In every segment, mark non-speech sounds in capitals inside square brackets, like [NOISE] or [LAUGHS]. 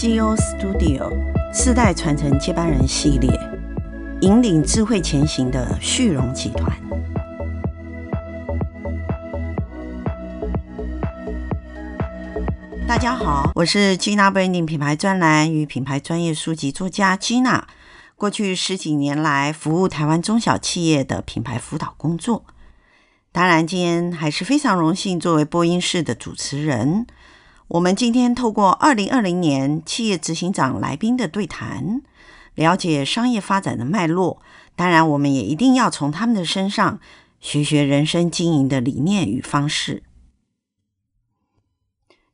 CEO Studio 世代传承接班人系列，引领智慧前行的旭荣集团。大家好，我是 Gina Branding 品牌专栏与品牌专业书籍作家 Gina。过去十几年来，服务台湾中小企业的品牌辅导工作。当然，今天还是非常荣幸作为播音室的主持人。我们今天透过二零二零年企业执行长来宾的对谈，了解商业发展的脉络。当然，我们也一定要从他们的身上学学人生经营的理念与方式。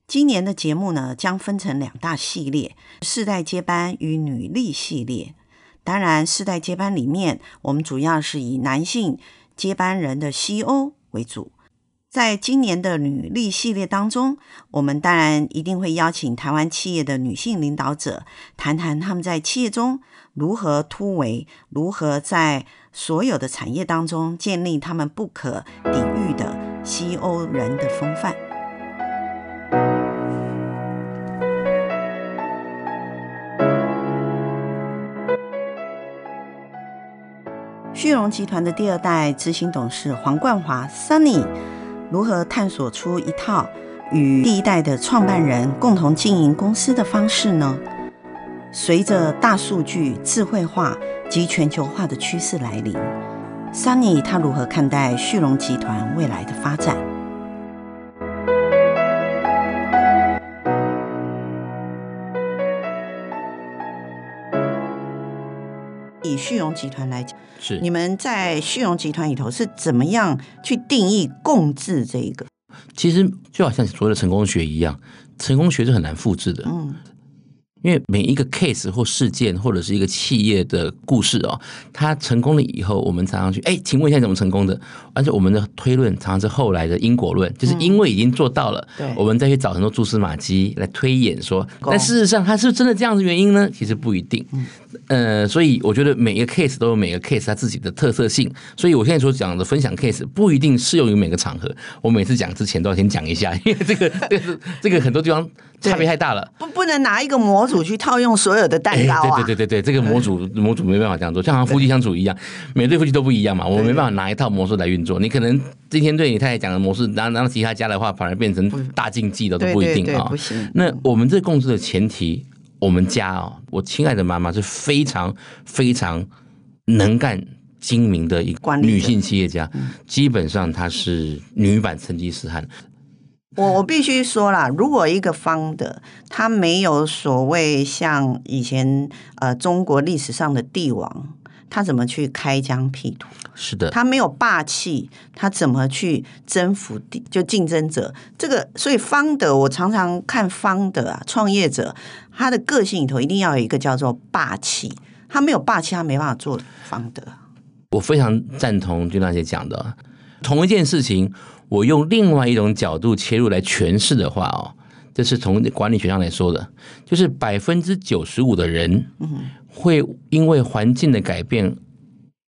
今年的节目呢，将分成两大系列：世代接班与女力系列。当然，世代接班里面，我们主要是以男性接班人的 CEO 为主。在今年的履历系列当中，我们当然一定会邀请台湾企业的女性领导者，谈谈他们在企业中如何突围，如何在所有的产业当中建立他们不可抵御的 CEO 人的风范。旭荣集团的第二代执行董事黄冠华 Sunny 如何探索出一套与第一代的创办人共同经营公司的方式呢？随着大数据、智慧化及全球化的趋势来临，Sunny 他如何看待旭荣集团未来的发展？旭荣集团来讲，是你们在旭荣集团里头是怎么样去定义共治这一个？其实就好像所谓的成功学一样，成功学是很难复制的。嗯。因为每一个 case 或事件或者是一个企业的故事哦，它成功了以后，我们常常去哎，请问一下怎么成功的？而且我们的推论常常是后来的因果论，就是因为已经做到了，对，我们再去找很多蛛丝马迹来推演说，但事实上它是真的这样的原因呢？其实不一定。呃，所以我觉得每一个 case 都有每个 case 它自己的特色性，所以我现在所讲的分享 case 不一定适用于每个场合。我每次讲之前都要先讲一下，因为这个这个这个很多地方差别太大了，不不能拿一个模组去套用所有的蛋糕啊！对对对对对，这个模组模组没办法这样做，像好像夫妻相处一样，每对夫妻都不一样嘛，我没办法拿一套模式来运作。你可能今天对你太太讲的模式，然后然后其他家的话，反而变成大禁忌的都不一定啊。不行。那我们这共识的前提，我们家哦，我亲爱的妈妈是非常非常能干精明的一个女性企业家，基本上她是女版成吉思汗。我我必须说啦，如果一个 founder 他没有所谓像以前呃中国历史上的帝王，他怎么去开疆辟土？是的，他没有霸气，他怎么去征服地就竞争者？这个所以 founder 我常常看 founder 啊，创业者他的个性里头一定要有一个叫做霸气，他没有霸气，他没办法做 founder。我非常赞同军大姐讲的，同一件事情。我用另外一种角度切入来诠释的话哦，这是从管理学上来说的，就是百分之九十五的人会因为环境的改变，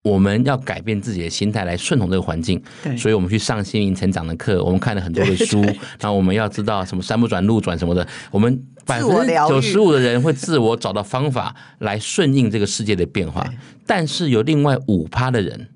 我们要改变自己的心态来顺从这个环境。对，所以我们去上心灵成长的课，我们看了很多的书，然后我们要知道什么山不转路转什么的。我们百分之九十五的人会自我找到方法来顺应这个世界的变化，但是有另外五趴的人，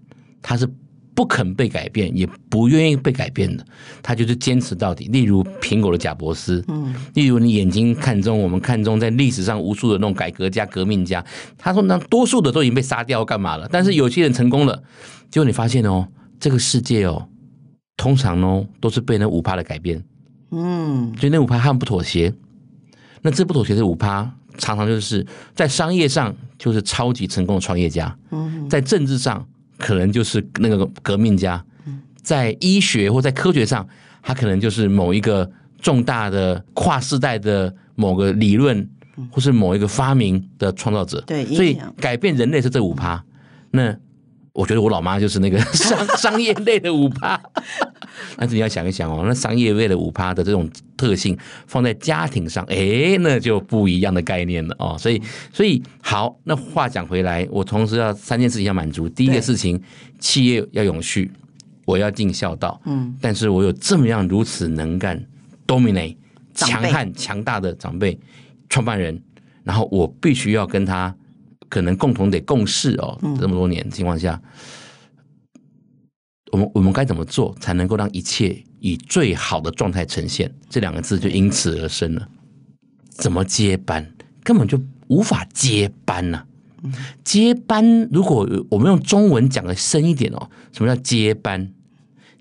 他是。不肯被改变，也不愿意被改变的，他就是坚持到底。例如苹果的贾伯斯，嗯，例如你眼睛看中，我们看中在历史上无数的那种改革家、革命家，他说那多数的都已经被杀掉，干嘛了？但是有些人成功了，结果你发现哦，这个世界哦，通常哦都是被那五趴的改变，嗯，所以那五趴他们不妥协，那这不妥协的五趴，常常就是在商业上就是超级成功的创业家，嗯，在政治上。可能就是那个革命家，在医学或在科学上，他可能就是某一个重大的跨世代的某个理论，或是某一个发明的创造者。对，所以改变人类是这五趴。那我觉得我老妈就是那个商 [LAUGHS] 商业类的五趴。但是你要想一想哦，那商业类的五趴的这种特性放在家庭上，哎，那就不一样的概念了哦。所以，所以好，那话讲回来，我同时要三件事情要满足。第一个事情，企业要永续，我要尽孝道。嗯，但是我有这么样如此能干、dominate、强悍、强大的长辈创办人，然后我必须要跟他可能共同得共事哦，这么多年情况下，我们我们该怎么做才能够让一切以最好的状态呈现？这两个字就因此而生了。怎么接班？根本就无法接班呐、啊！接班，如果我们用中文讲的深一点哦，什么叫接班？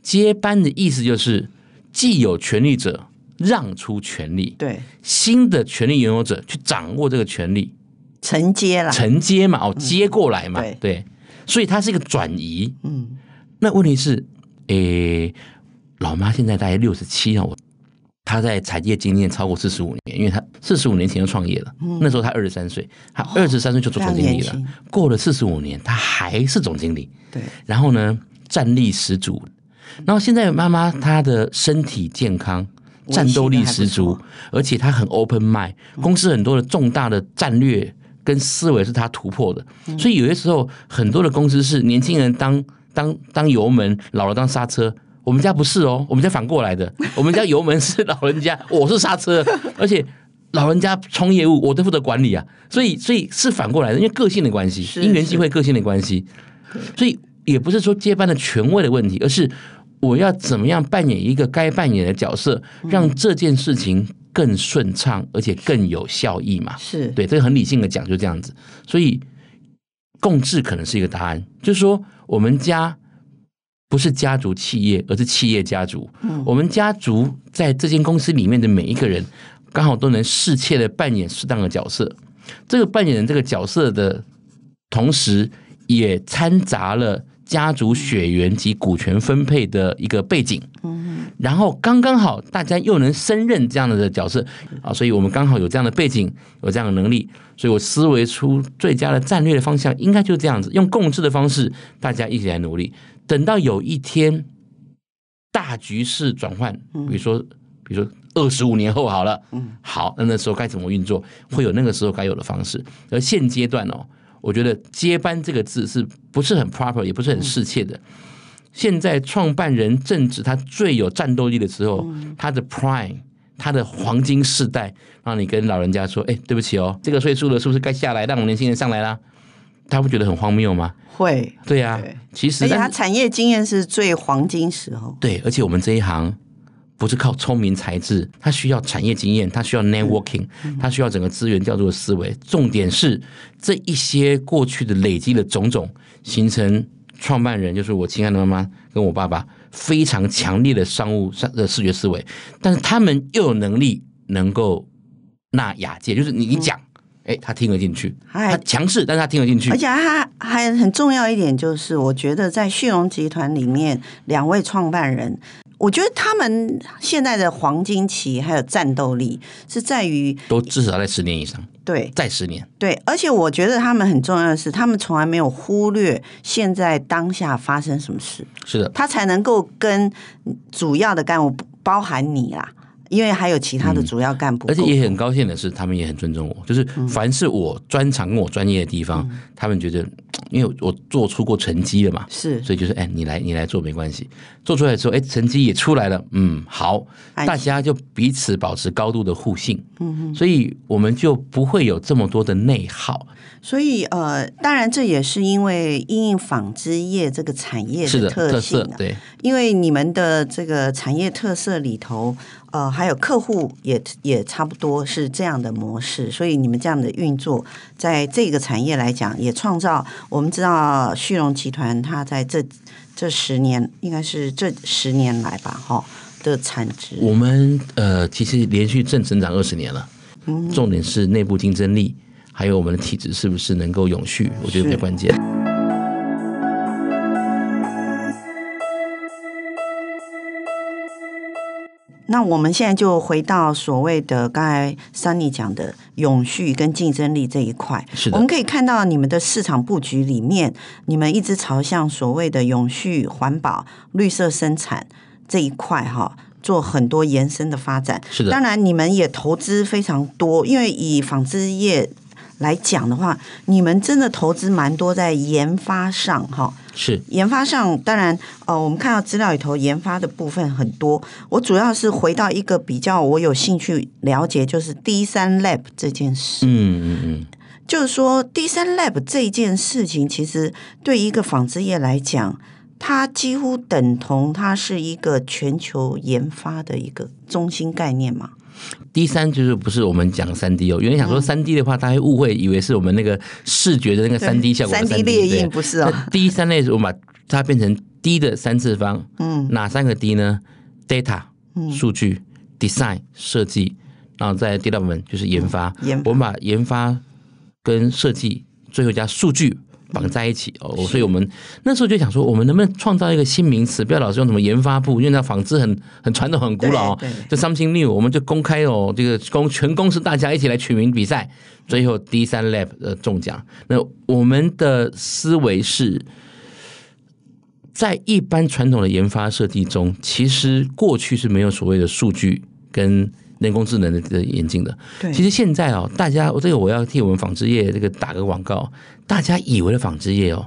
接班的意思就是，既有权利者让出权利，对新的权利拥有者去掌握这个权利，承接了，承接嘛，哦，接过来嘛，嗯、对，对，所以它是一个转移。嗯，那问题是，诶，老妈现在大概六十七了，她在产业经验超过四十五年，因为她四十五年前就创业了，嗯、那时候她二十三岁，她二十三岁就做总经理了，过了四十五年，她还是总经理，对，然后呢，战力十足。然后现在妈妈她的身体健康，战斗力十足，而且她很 open mind，公司很多的重大的战略跟思维是她突破的，所以有些时候很多的公司是年轻人当当当油门，老了当刹车。我们家不是哦，我们家反过来的，我们家油门是老人家，[LAUGHS] 我是刹车，而且老人家冲业务，我都负责管理啊，所以所以是反过来的，因为个性的关系，因缘际会，个性的关系，所以也不是说接班的权威的问题，而是。我要怎么样扮演一个该扮演的角色，让这件事情更顺畅，而且更有效益嘛？是对，这个很理性的讲，就这样子。所以共治可能是一个答案，就是说我们家不是家族企业，而是企业家族。我们家族在这间公司里面的每一个人，刚好都能适切的扮演适当的角色。这个扮演这个角色的同时，也掺杂了。家族血缘及股权分配的一个背景，然后刚刚好大家又能胜任这样的角色啊，所以我们刚好有这样的背景，有这样的能力，所以我思维出最佳的战略的方向，应该就是这样子，用共治的方式，大家一起来努力。等到有一天大局势转换，比如说，比如说二十五年后好了，好，那那时候该怎么运作，会有那个时候该有的方式。而现阶段哦。我觉得“接班”这个字是不是很 proper，也不是很适切的。现在创办人正值他最有战斗力的时候，他的 prime，他的黄金世代，让你跟老人家说：“哎，对不起哦，这个岁数了，是不是该下来，让我们年轻人上来啦？”他会觉得很荒谬吗？会，对呀。其实，而且他产业经验是最黄金时候。对，而且我们这一行。不是靠聪明才智，他需要产业经验，他需要 networking，他需要整个资源调度的思维。重点是这一些过去的累积的种种，形成创办人就是我亲爱的妈妈跟我爸爸非常强烈的商务上的视觉思维，但是他们又有能力能够纳雅界，就是你一讲，哎，他听得进去，他强势，但是他听得进去，而且他还很重要一点就是，我觉得在旭荣集团里面，两位创办人。我觉得他们现在的黄金期还有战斗力是在于都至少在十年以上，对，在十年，对，而且我觉得他们很重要的是，他们从来没有忽略现在当下发生什么事，是的，他才能够跟主要的干部包含你啦。因为还有其他的主要干部，嗯，而且也很高兴的是，他们也很尊重我。就是凡是我专长跟我专业的地方，嗯、他们觉得，因为我做出过成绩了嘛，是，所以就是，哎，你来，你来做没关系。做出来之后，哎，成绩也出来了，嗯，好，大家就彼此保持高度的互信，嗯哼，所以我们就不会有这么多的内耗。所以，呃，当然这也是因为因应纺织业这个产业的特性，特色，对，因为你们的这个产业特色里头。呃，还有客户也也差不多是这样的模式，所以你们这样的运作，在这个产业来讲，也创造我们知道旭荣集团它在这这十年，应该是这十年来吧，哈的产值。我们呃，其实连续正成长二十年了，嗯，重点是内部竞争力，还有我们的体质是不是能够永续，我觉得最关键。那我们现在就回到所谓的刚才 Sunny 讲的永续跟竞争力这一块。是的。我们可以看到你们的市场布局里面，你们一直朝向所谓的永续、环保、绿色生产这一块哈，做很多延伸的发展。是的。当然，你们也投资非常多，因为以纺织业来讲的话，你们真的投资蛮多在研发上，哈。是研发上，当然，呃，我们看到资料里头研发的部分很多。我主要是回到一个比较我有兴趣了解，就是 D 三 Lab 这件事。嗯嗯嗯，就是说 D 三 Lab 这件事情，其实对一个纺织业来讲，它几乎等同它是一个全球研发的一个中心概念嘛。D 三就是不是我们讲三 D 哦，有人想说三 D 的话，大家误会以为是我们那个视觉的那个三 D 效果。三 D 列印不是哦。第三类是我们把它变成 D 的三次方。嗯，哪三个 D 呢？Data 数据，Design 设计，然后在 Development 就是研发。研发。我们把研发跟设计最后加数据。绑在一起哦，所以我们那时候就想说，我们能不能创造一个新名词，不要老是用什么研发部，因为那纺织很很传统、很古老，就 something new，我们就公开哦，这个公全公司大家一起来取名比赛，最后 D 三 Lab 呃中奖。那我们的思维是在一般传统的研发设计中，其实过去是没有所谓的数据跟。人工智能的的眼镜的，对，其实现在哦，大家我这个我要替我们纺织业这个打个广告，大家以为的纺织业哦，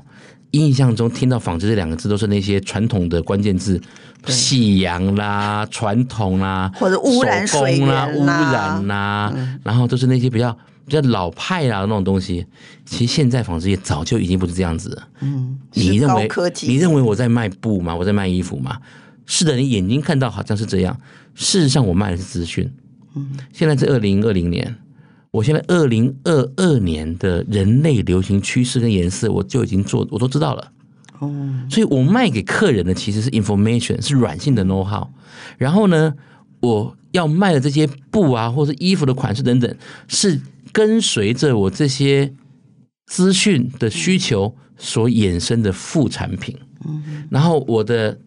印象中听到纺织这两个字都是那些传统的关键字，夕阳啦、传统啦，或者污染水啦、污染啦，嗯、然后都是那些比较比较老派啦那种东西。其实现在纺织业早就已经不是这样子了。嗯，你认为你认为我在卖布吗？我在卖衣服吗？是的，你眼睛看到好像是这样，事实上我卖的是资讯。嗯，现在是二零二零年，我现在二零二二年的人类流行趋势跟颜色，我就已经做，我都知道了。哦，所以我卖给客人的其实是 information，是软性的 know how。然后呢，我要卖的这些布啊，或者衣服的款式等等，是跟随着我这些资讯的需求所衍生的副产品。嗯，然后我的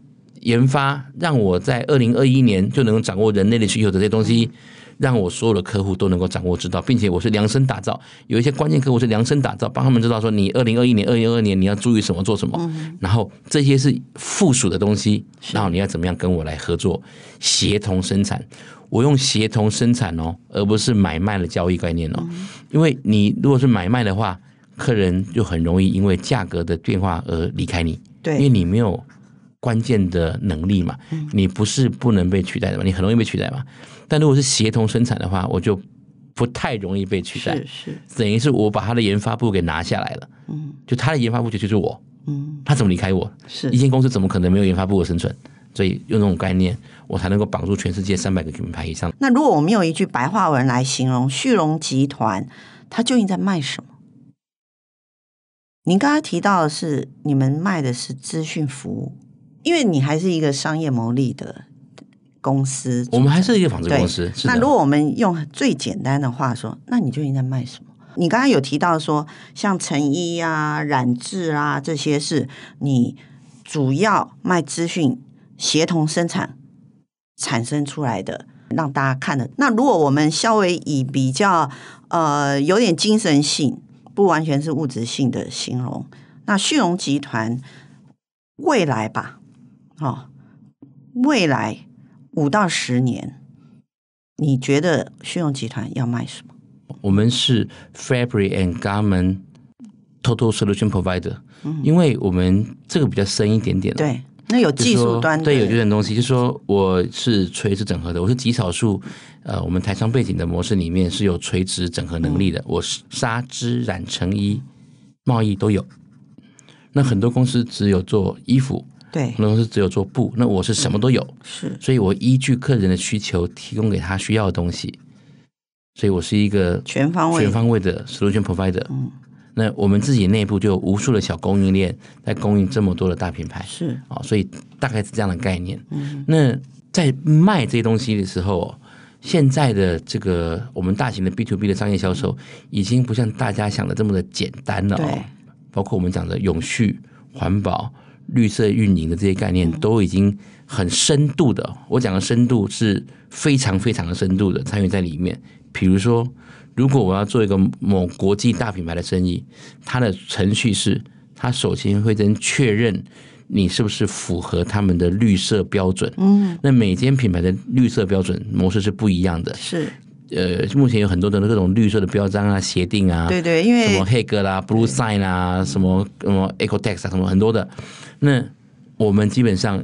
研发让我在二零二一年就能掌握人类的需求的这些东西。让我所有的客户都能够掌握知道，并且我是量身打造，有一些关键客户是量身打造，帮他们知道说你二零二一年、二零二二年你要注意什么、做什么，嗯、然后这些是附属的东西，然后你要怎么样跟我来合作，协同生产。我用协同生产哦，而不是买卖的交易概念哦，因为你如果是买卖的话，客人就很容易因为价格的变化而离开你，对，因为你没有关键的能力嘛，你不是不能被取代的嘛，你很容易被取代嘛。但如果是协同生产的话，我就不太容易被取代。是是，等于是我把他的研发部给拿下来了。嗯，就他的研发部就就是我。嗯，他怎么离开我？是一间公司怎么可能没有研发部的生存？所以用这种概念，我才能够绑住全世界三百个品牌以上。那如果我们用一句白话文来形容旭荣集团，它究竟在卖什么？您刚才提到的是你们卖的是资讯服务，因为你还是一个商业牟利的。公司，我们还是一个纺织公司。那如果我们用最简单的话说，那你究竟在卖什么？你刚刚有提到说，像成衣啊、染制啊这些，是你主要卖资讯、协同生产产生出来的，让大家看的。那如果我们稍微以比较呃有点精神性，不完全是物质性的形容，那旭荣集团未来吧，哦，未来。五到十年，你觉得旭荣集团要卖什么？我们是 Fabric and Garment Total Solution Provider，嗯，因为我们这个比较深一点点。对，那有技术端，对，有这点东西，就是说我是垂直整合的，我是极少数，呃，我们台商背景的模式里面是有垂直整合能力的，嗯，我是纱织染成衣贸易都有。那很多公司只有做衣服。对，很多公司只有做布，那我是什么都有，是，所以我依据客人的需求提供给他需要的东西，所以我是一个全方位、全方位的 solution provider。嗯，那我们自己内部就有无数的小供应链在供应这么多的大品牌，是。啊，所以大概是这样的概念。嗯，那在卖这些东西的时候，现在的这个我们大型的 B to B 的商业销售已经不像大家想的这么的简单了。哦，包括我们讲的永续、环保。绿色运营的这些概念都已经很深度的，我讲的深度是非常非常的深度的参与在里面。比如说，如果我要做一个某国际大品牌的生意，它的程序是，它首先会先确认你是不是符合他们的绿色标准。嗯，那每间品牌的绿色标准模式是不一样的。是，呃，目前有很多的那种绿色的标章啊、协定啊，对对，因为什么黑格啦、Blue Sign 啊、什么什么 Ecotex 啊，什么很多的。那我们基本上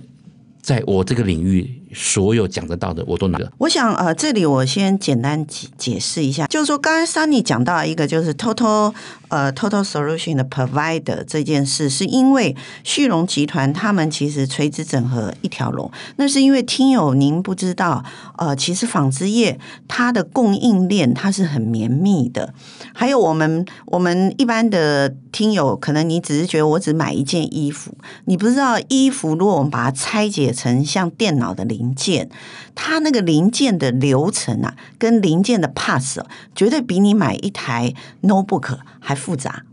在我这个领域。所有讲得到的我都拿了。我想呃，这里我先简单解解释一下，就是说刚才 Sunny 讲到一个就是 total 呃 total solution 的 provider 这件事，是因为旭荣集团他们其实垂直整合一条龙，那是因为听友您不知道，呃，其实纺织业它的供应链它是很绵密的，还有我们我们一般的听友，可能你只是觉得我只买一件衣服，你不知道衣服如果我们把它拆解成像电脑的零。零件，它那个零件的流程啊，跟零件的 pass 绝对比你买一台 notebook 还复杂。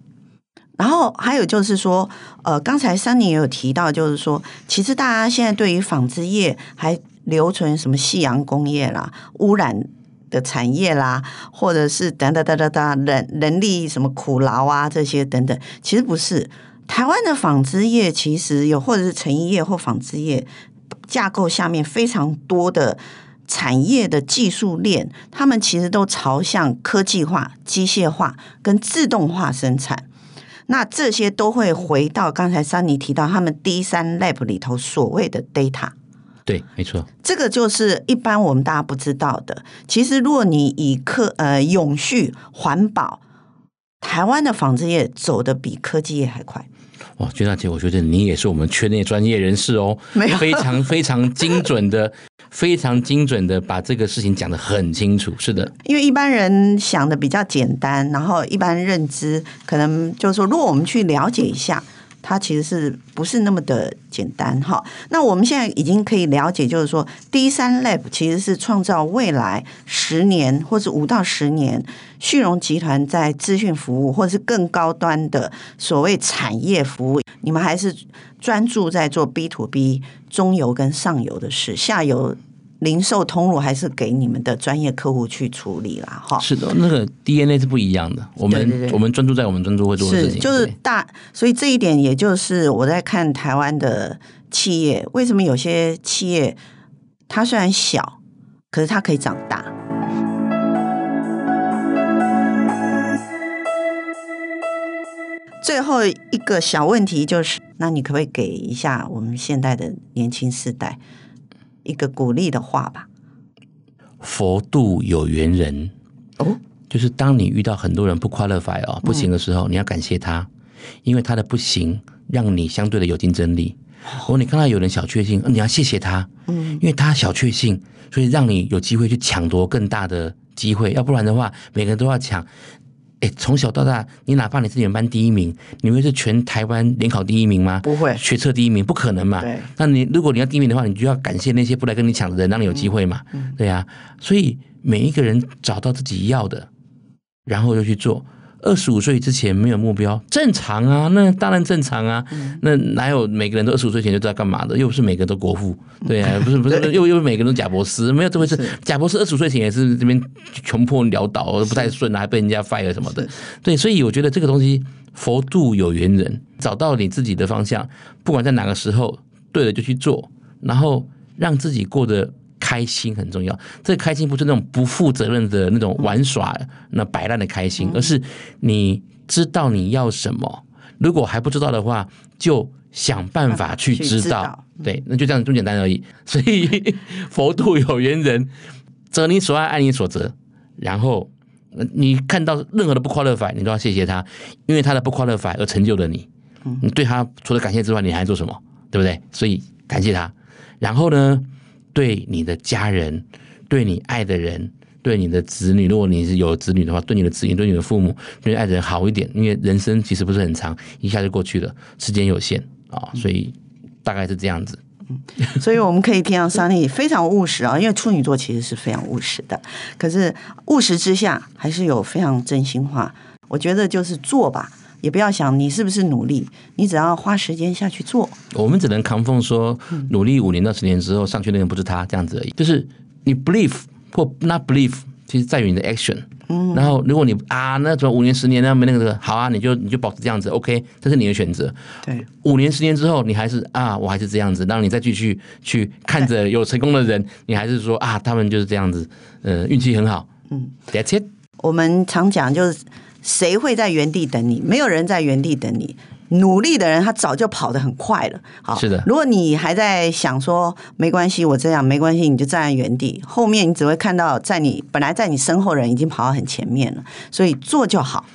然后还有就是说，呃，刚才 Sunny 也有提到，就是说，其实大家现在对于纺织业还留存什么夕阳工业啦、污染的产业啦，或者是等等等等等人人力什么苦劳啊这些等等，其实不是。台湾的纺织业其实有，或者是成衣业或纺织业。架构下面非常多的产业的技术链，他们其实都朝向科技化、机械化跟自动化生产。那这些都会回到刚才 Sunny 提到他们 D 三 Lab 里头所谓的 data。对，没错，这个就是一般我们大家不知道的。其实，如果你以科呃永续环保，台湾的纺织业走得比科技业还快。哇，娟大姐，我觉得你也是我们圈内专业人士哦，没有，非常非常精准的，非常精准的把这个事情讲得很清楚。是的，因为一般人想的比较简单，然后一般认知可能就是说，如果我们去了解一下。它其实是不是那么的简单哈？那我们现在已经可以了解，就是说，D3 Lab 其实是创造未来十年或者五到十年，旭荣集团在资讯服务或者是更高端的所谓产业服务，你们还是专注在做 B to B 中游跟上游的事，下游。零售通路还是给你们的专业客户去处理啦，哈。是的，那个 DNA 是不一样的。我们我们专注在我们专注会做的事情，就是大。所以这一点，也就是我在看台湾的企业，为什么有些企业它虽然小，可是它可以长大。最后一个小问题就是，那你可不可以给一下我们现在的年轻世代？一个鼓励的话吧。佛度有缘人哦，就是当你遇到很多人不 qualify 哦不行的时候，嗯、你要感谢他，因为他的不行让你相对的有竞争力。哦，你看到有人小确幸，你要谢谢他，嗯，因为他小确幸，所以让你有机会去抢夺更大的机会。要不然的话，每个人都要抢。哎，从小到大，你哪怕你是你们班第一名，你会是全台湾联考第一名吗？不会，学测第一名不可能嘛。对，那你如果你要第一名的话，你就要感谢那些不来跟你抢的人，让你有机会嘛。嗯，对呀，所以每一个人找到自己要的，然后就去做。二十五岁之前没有目标，正常啊，那当然正常啊。嗯、那哪有每个人都二十五岁前就知道干嘛的？又不是每个人都国父，对啊，不 [LAUGHS] 是不是，又又每个人都贾伯斯，没有这回事。贾博士二十五岁前也是这边穷破潦倒，不太顺啊，还被人家 fire 什么的。对，所以我觉得这个东西，佛度有缘人，找到你自己的方向，不管在哪个时候，对了就去做，然后让自己过得。开心很重要，这个开心不是那种不负责任的那种玩耍、那摆烂的开心，而是你知道你要什么。如果还不知道的话，就想办法去知道。对，那就这样这么简单而已。所以佛度有缘人，择你所爱，爱你所择。然后你看到任何的不 qualify，你都要谢谢他，因为他的不 qualify 而成就了你。你对他除了感谢之外，你还做什么？对不对？所以感谢他。然后呢？对你的家人，对你爱的人，对你的子女，如果你是有子女的话，对你的子女，对你的父母，对你爱的人好一点，因为人生其实不是很长，一下就过去了，时间有限啊，所以大概是这样子。嗯，所以我们可以听到 Sunny 非常务实啊，因为处女座其实是非常务实的，可是务实之下还是有非常真心话。我觉得就是做吧。也不要想你是不是努力，你只要花时间下去做。我们只能 confirm 说，努力五年到十年之后上去那个人不是他这样子而已。就是你 believe 或 not believe，其实在于你的 action。嗯。然后如果你啊，那怎么五年十年那没那个好啊，你就你就保持这样子，OK，这是你的选择。对。五年十年之后，你还是啊，我还是这样子，然后你再继续去看着有成功的人，你还是说啊，他们就是这样子，呃，运气很好。嗯，That's it。我们常讲就是谁会在原地等你？没有人在原地等你。努力的人，他早就跑得很快了。好，是的。如果你还在想说没关系，我这样没关系，你就站在原地，后面你只会看到在你本来在你身后人已经跑到很前面了。所以做就好。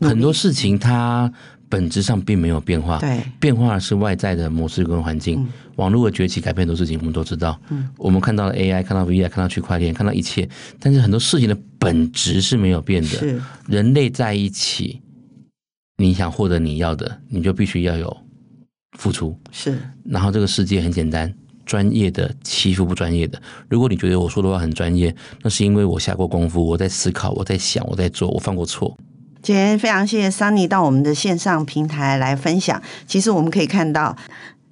很多事情它本质上并没有变化，对，变化的是外在的模式跟环境。嗯、网络的崛起改变很多事情，我们都知道。嗯，我们看到了 AI，看到 VR，看到区块链，看到一切，但是很多事情的本质是没有变的。是人类在一起。你想获得你要的，你就必须要有付出。是，然后这个世界很简单，专业的欺负不专业的。如果你觉得我说的话很专业，那是因为我下过功夫，我在思考，我在想，我在做，我犯过错。今天非常谢谢 Sunny 到我们的线上平台来分享。其实我们可以看到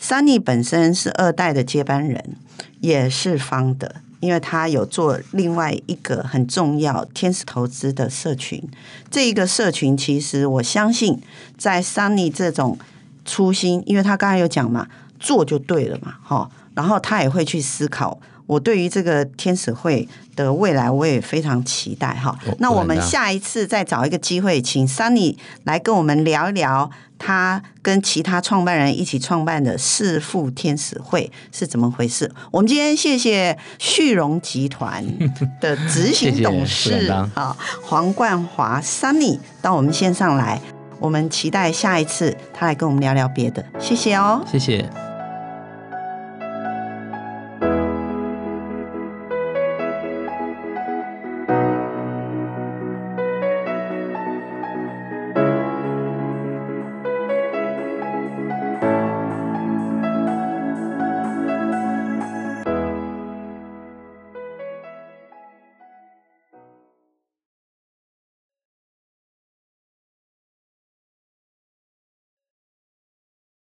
，Sunny 本身是二代的接班人，也是方的。因为他有做另外一个很重要天使投资的社群，这一个社群其实我相信，在 Sunny 这种初心，因为他刚才有讲嘛，做就对了嘛，哈，然后他也会去思考。我对于这个天使会的未来，我也非常期待哈。那我们下一次再找一个机会，请 Sunny 来跟我们聊一聊他跟其他创办人一起创办的四富天使会是怎么回事。我们今天谢谢旭荣集团的执 [LAUGHS] 行董事啊黄冠华 Sunny 到我们线上来，我们期待下一次他来跟我们聊聊别的。谢谢哦，谢谢。